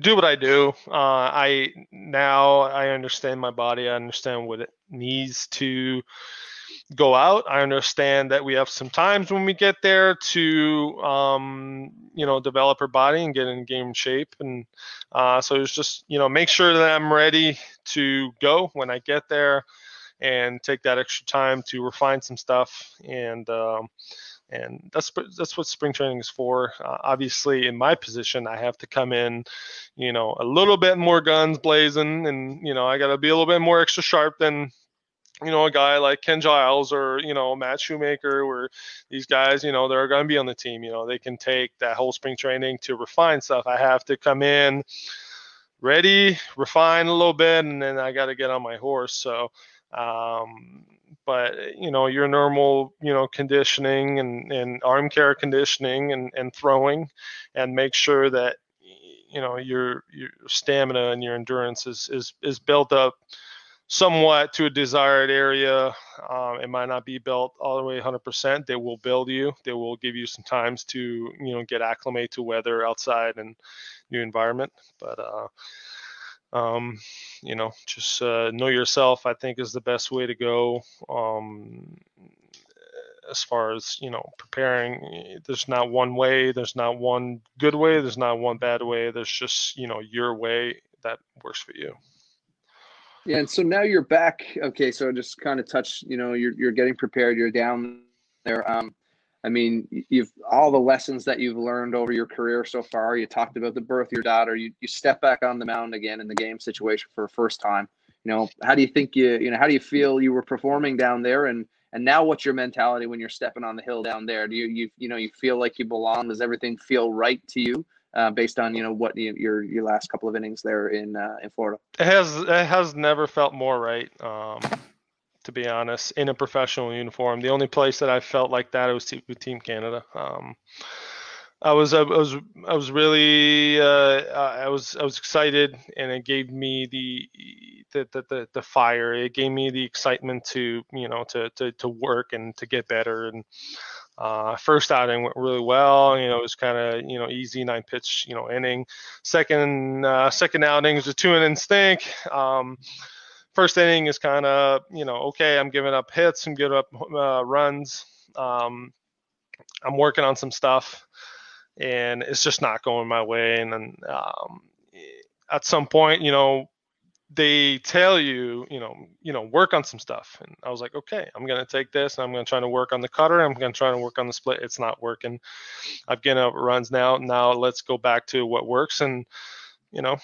do what I do. Uh, I now I understand my body. I understand what it needs to go out. I understand that we have some times when we get there to, um, you know, develop our body and get in game shape. And uh, so it's just, you know, make sure that I'm ready to go when I get there and take that extra time to refine some stuff. And, um, and that's that's what spring training is for. Uh, obviously, in my position, I have to come in, you know, a little bit more guns blazing, and you know, I got to be a little bit more extra sharp than you know, a guy like Ken Giles or, you know, Matt Shoemaker, where these guys, you know, they're going to be on the team. You know, they can take that whole spring training to refine stuff. I have to come in ready, refine a little bit, and then I got to get on my horse. So, um, but you know, your normal, you know, conditioning and, and arm care conditioning and, and throwing, and make sure that you know your your stamina and your endurance is is is built up somewhat to a desired area. Um, it might not be built all the way 100%. They will build you. They will give you some times to you know get acclimate to weather outside and new environment. But uh, um, you know, just uh, know yourself. I think is the best way to go. Um, as far as you know, preparing, there's not one way. There's not one good way. There's not one bad way. There's just you know your way that works for you. Yeah, and so now you're back. Okay, so I just kind of touch. You know, you're you're getting prepared. You're down there. Um, I mean, you've all the lessons that you've learned over your career so far. You talked about the birth of your daughter. You you step back on the mound again in the game situation for a first time. You know, how do you think you you know how do you feel you were performing down there, and and now what's your mentality when you're stepping on the hill down there? Do you you you know you feel like you belong? Does everything feel right to you? Uh, based on you know what you, your your last couple of innings there in uh, in Florida. It has it has never felt more right. Um, to be honest, in a professional uniform, the only place that I felt like that was with Team Canada. Um, I was I was I was really uh, I was I was excited, and it gave me the the, the the the fire. It gave me the excitement to you know to to to work and to get better and uh, first outing went really well. You know, it was kind of you know easy nine pitch you know inning. Second uh, second outing was a two inning stink. Um, first inning is kind of you know okay. I'm giving up hits. I'm giving up uh, runs. Um, I'm working on some stuff, and it's just not going my way. And then um, at some point, you know, they tell you, you know, you know, work on some stuff. And I was like, okay, I'm gonna take this I'm gonna try to work on the cutter. I'm gonna try to work on the split. It's not working. I've getting up runs now. Now let's go back to what works. And you know,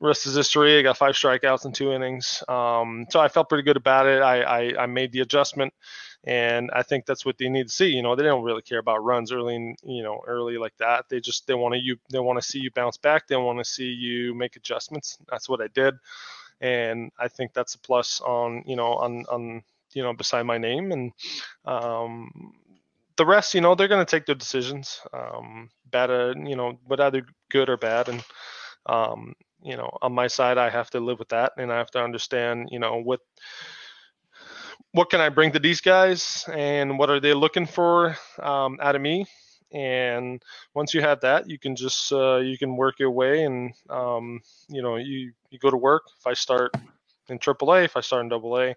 rest is history. I got five strikeouts in two innings. Um, so I felt pretty good about it. I, I, I made the adjustment, and I think that's what they need to see. You know, they don't really care about runs early, in, you know, early like that. They just they want to you they want to see you bounce back. They want to see you make adjustments. That's what I did and I think that's a plus on you know on on you know beside my name. And um, the rest you know they're going to take their decisions um, bad uh, you know but either good or bad. And um, you know on my side I have to live with that. And I have to understand you know what what can I bring to these guys and what are they looking for um, out of me and once you have that you can just uh, you can work your way and um, you know you you go to work. If i start in AAA if i start in double a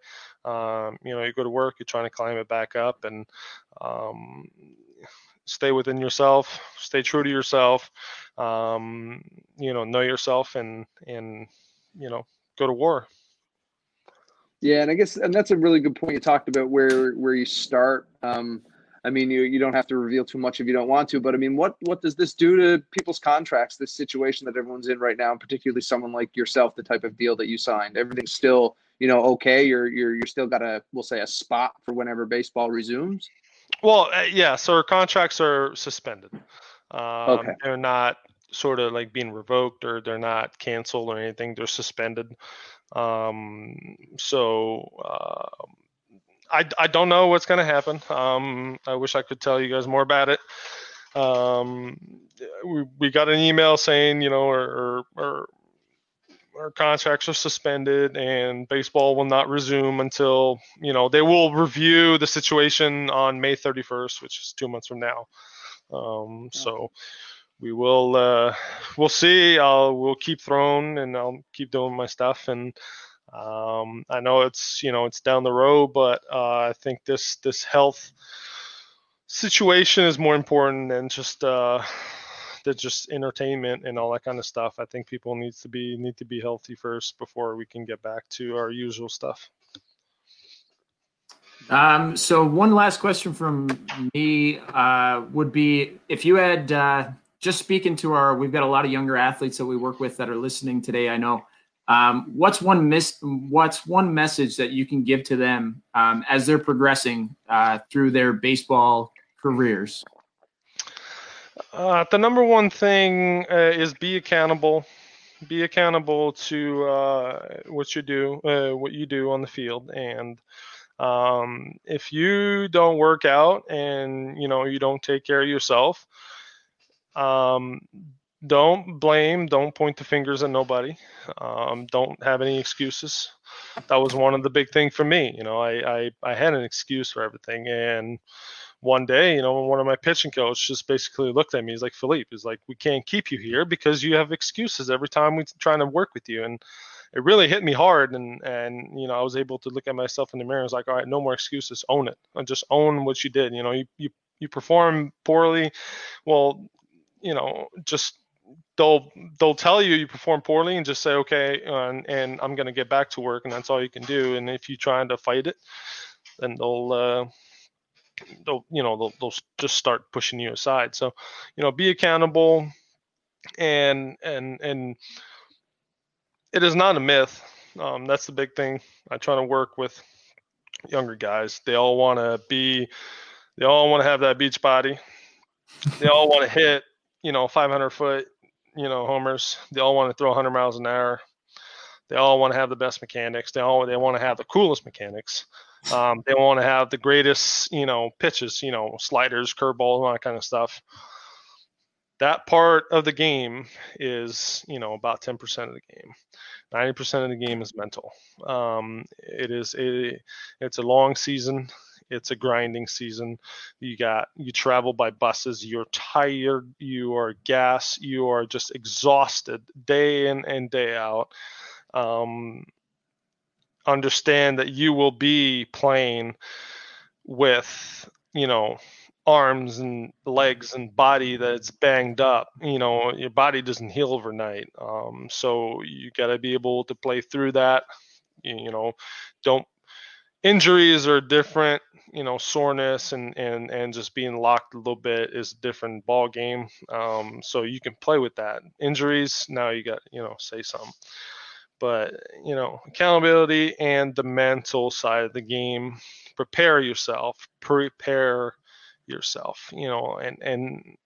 um, you know you go to work you're trying to climb it back up and um, stay within yourself stay true to yourself um, you know know yourself and and you know go to war. Yeah and i guess and that's a really good point you talked about where where you start. Um, I mean, you, you don't have to reveal too much if you don't want to, but I mean, what what does this do to people's contracts? This situation that everyone's in right now, particularly someone like yourself, the type of deal that you signed, everything's still you know okay. You're you're you're still got a we'll say a spot for whenever baseball resumes. Well, uh, yeah. So our contracts are suspended. Um, okay. They're not sort of like being revoked or they're not canceled or anything. They're suspended. Um, so. Uh, I, I don't know what's going to happen. Um, I wish I could tell you guys more about it. Um, we, we got an email saying, you know, our, our, our contracts are suspended and baseball will not resume until, you know, they will review the situation on May 31st, which is two months from now. Um, so we will, uh, we'll see. I'll, we'll keep throwing and I'll keep doing my stuff and, um, I know it's you know it's down the road, but uh, I think this this health situation is more important than just uh, than just entertainment and all that kind of stuff. I think people needs to be need to be healthy first before we can get back to our usual stuff. Um, so one last question from me uh, would be if you had uh, just speaking to our, we've got a lot of younger athletes that we work with that are listening today. I know Um, what's one miss? What's one message that you can give to them um, as they're progressing uh, through their baseball careers? Uh, the number one thing uh, is be accountable. Be accountable to uh, what you do, uh, what you do on the field, and um, if you don't work out and you know you don't take care of yourself, um, don't blame, don't point the fingers at nobody. Um, don't have any excuses. That was one of the big thing for me. You know, I, I, I had an excuse for everything. And one day, you know, one of my pitching coach just basically looked at me. He's like, Philippe, he's like, we can't keep you here because you have excuses every time we're trying to work with you. And it really hit me hard. And, and, you know, I was able to look at myself in the mirror. I was like, all right, no more excuses. Own it. Just own what you did. You know, you, you, you perform poorly. Well, you know, just they'll they'll tell you you perform poorly and just say okay and, and i'm going to get back to work and that's all you can do. And if you're trying to fight it then they'll uh, they'll you know they'll, they'll just start pushing you aside. So you know be accountable and and and it is not a myth. Um, that's the big thing. I try to work with younger guys. They all want to be they all want to have that beach body. They all want to hit you know 500 foot you know homers. They all want to throw 100 miles an hour. They all want to have the best mechanics. They all they want to have the coolest mechanics. Um, they want to have the greatest you know pitches, you know sliders, curveballs, all that kind of stuff. That part of the game is you know about 10% of the game. 90% of the game is mental. Um, it is a it's a long season it's a grinding season. You got you travel by buses. You're tired. You are gas. You are just exhausted day in and day out. Um, understand that you will be playing with you know arms and legs and body that's banged up you know your body doesn't heal overnight um, so you got to be able to play through that you, you know don't injuries are different you know soreness and and and just being locked a little bit is a different ball game um, so you can play with that. Injuries now you got you know say something. But you know accountability and the mental side of the game. Prepare yourself. Prepare yourself you know and and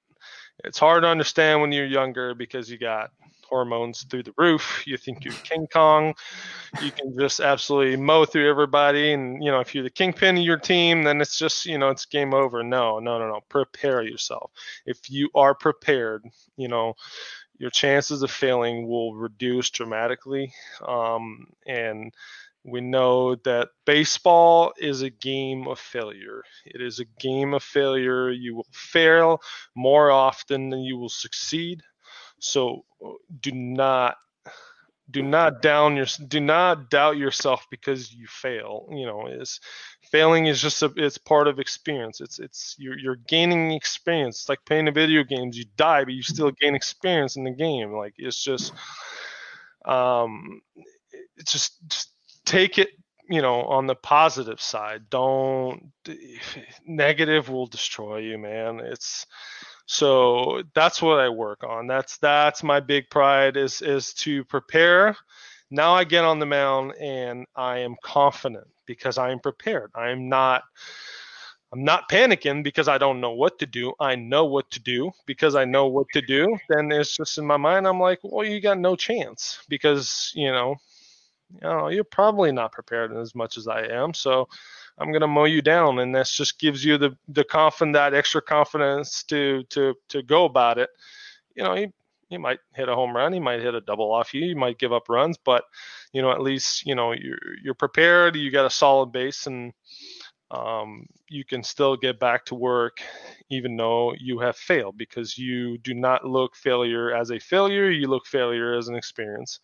it's hard to understand when you're younger because you got hormones through the roof. You think you're King Kong. You can just absolutely mow through everybody. And, you know, if you're the kingpin of your team, then it's just, you know, it's game over. No, no, no, no. Prepare yourself. If you are prepared, you know, your chances of failing will reduce dramatically. Um, and we know that baseball is a game of failure. It is a game of failure. You will fail more often than you will succeed. So do not do not down your do not doubt yourself because you fail. You know is failing is just a it's part of experience. It's it's you're, you're gaining experience. It's like playing the video games. You die but you still gain experience in the game. Like it's just um it's just, just take it you know on the positive side. Don't negative will destroy you man. It's so that's what I work on. That's that's my big pride is is to prepare. Now I get on the mound and I am confident because I am prepared. I am not I'm not panicking because I don't know what to do. I know what to do because I know what to do. Then it's just in my mind I'm like, well, you got no chance because, you know, you know, you're probably not prepared as much as I am. So I'm going to mow you down, and this just gives you the the confidence, that extra confidence to to to go about it. You know, he you might hit a home run, he might hit a double off you, you might give up runs, but you know at least you know you're you're prepared, you got a solid base, and um, you can still get back to work even though you have failed because you do not look failure as a failure you look failure as an experience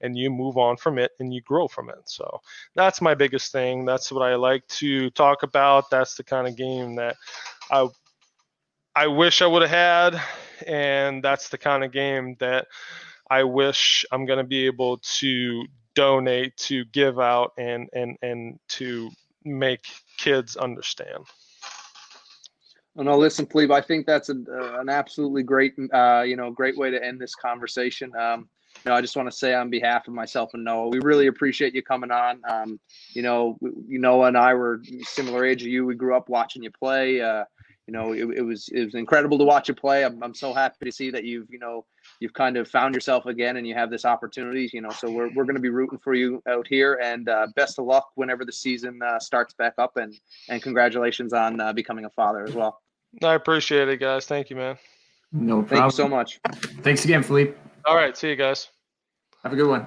and you move on from it and you grow from it. So that's my biggest thing. That's what i like to talk about. That's the kind of game that i i wish i would have had and that's the kind of game that i wish i'm going to be able to donate to give out and and and to make kids understand. Well, no, listen, Philippe, I think that's a, uh, an absolutely great, uh, you know, great way to end this conversation. Um, you know, I just want to say on behalf of myself and Noah, we really appreciate you coming on. Um, you know, you Noah and I were similar age of you. We grew up watching you play. Uh, you know, it, it, was it was incredible to watch you play. I'm, I'm so happy to see that you've you know you've kind of found yourself again and you have this opportunity. You know, so we're we're going to be rooting for you out here and uh, best of luck whenever the season uh, starts back up and and congratulations on uh, becoming a father as well. I appreciate it, guys. Thank you, man. No problem. Thank you so much. Thanks again, Philippe. All right. See you guys. Have a good one.